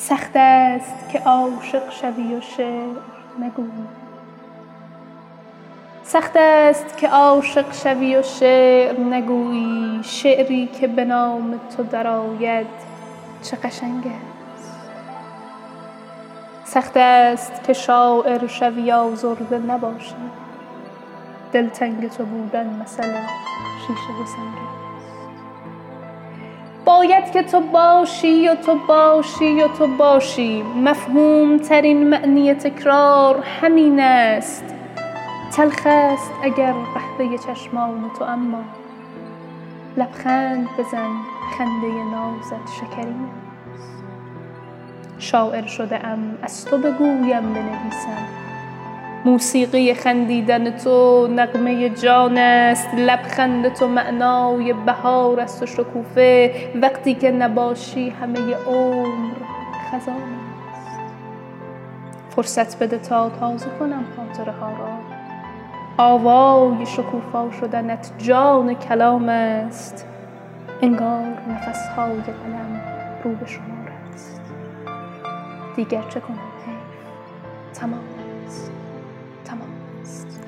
سخت است که عاشق شوی و شعر نگویی سخت است که عاشق شوی و شعر نگویی شعری که به نام تو درآید چه قشنگ است. سخت است که شاعر شوی آزرده نباشی دلتنگ تو بودن مثلا شیشه و سنگ باید که تو باشی و تو باشی و تو باشی. مفهوم ترین معنی تکرار همین است. تلخ است اگر قهوه چشمان تو اما لبخند بزن خنده نازت شکرین شاعر شده ام از تو بگویم بنویسم. موسیقی خندیدن تو نغمه جان است لبخند تو معنای بهار است و شکوفه. وقتی که نباشی همه عمر خزان است. فرصت بده تا تازه کنم خاطره ها را. آوای شکوفا شدنت جان کلام است. انگار نفس های دلم رو به شمار است. دیگر چه کنم؟ تمام است. تمام است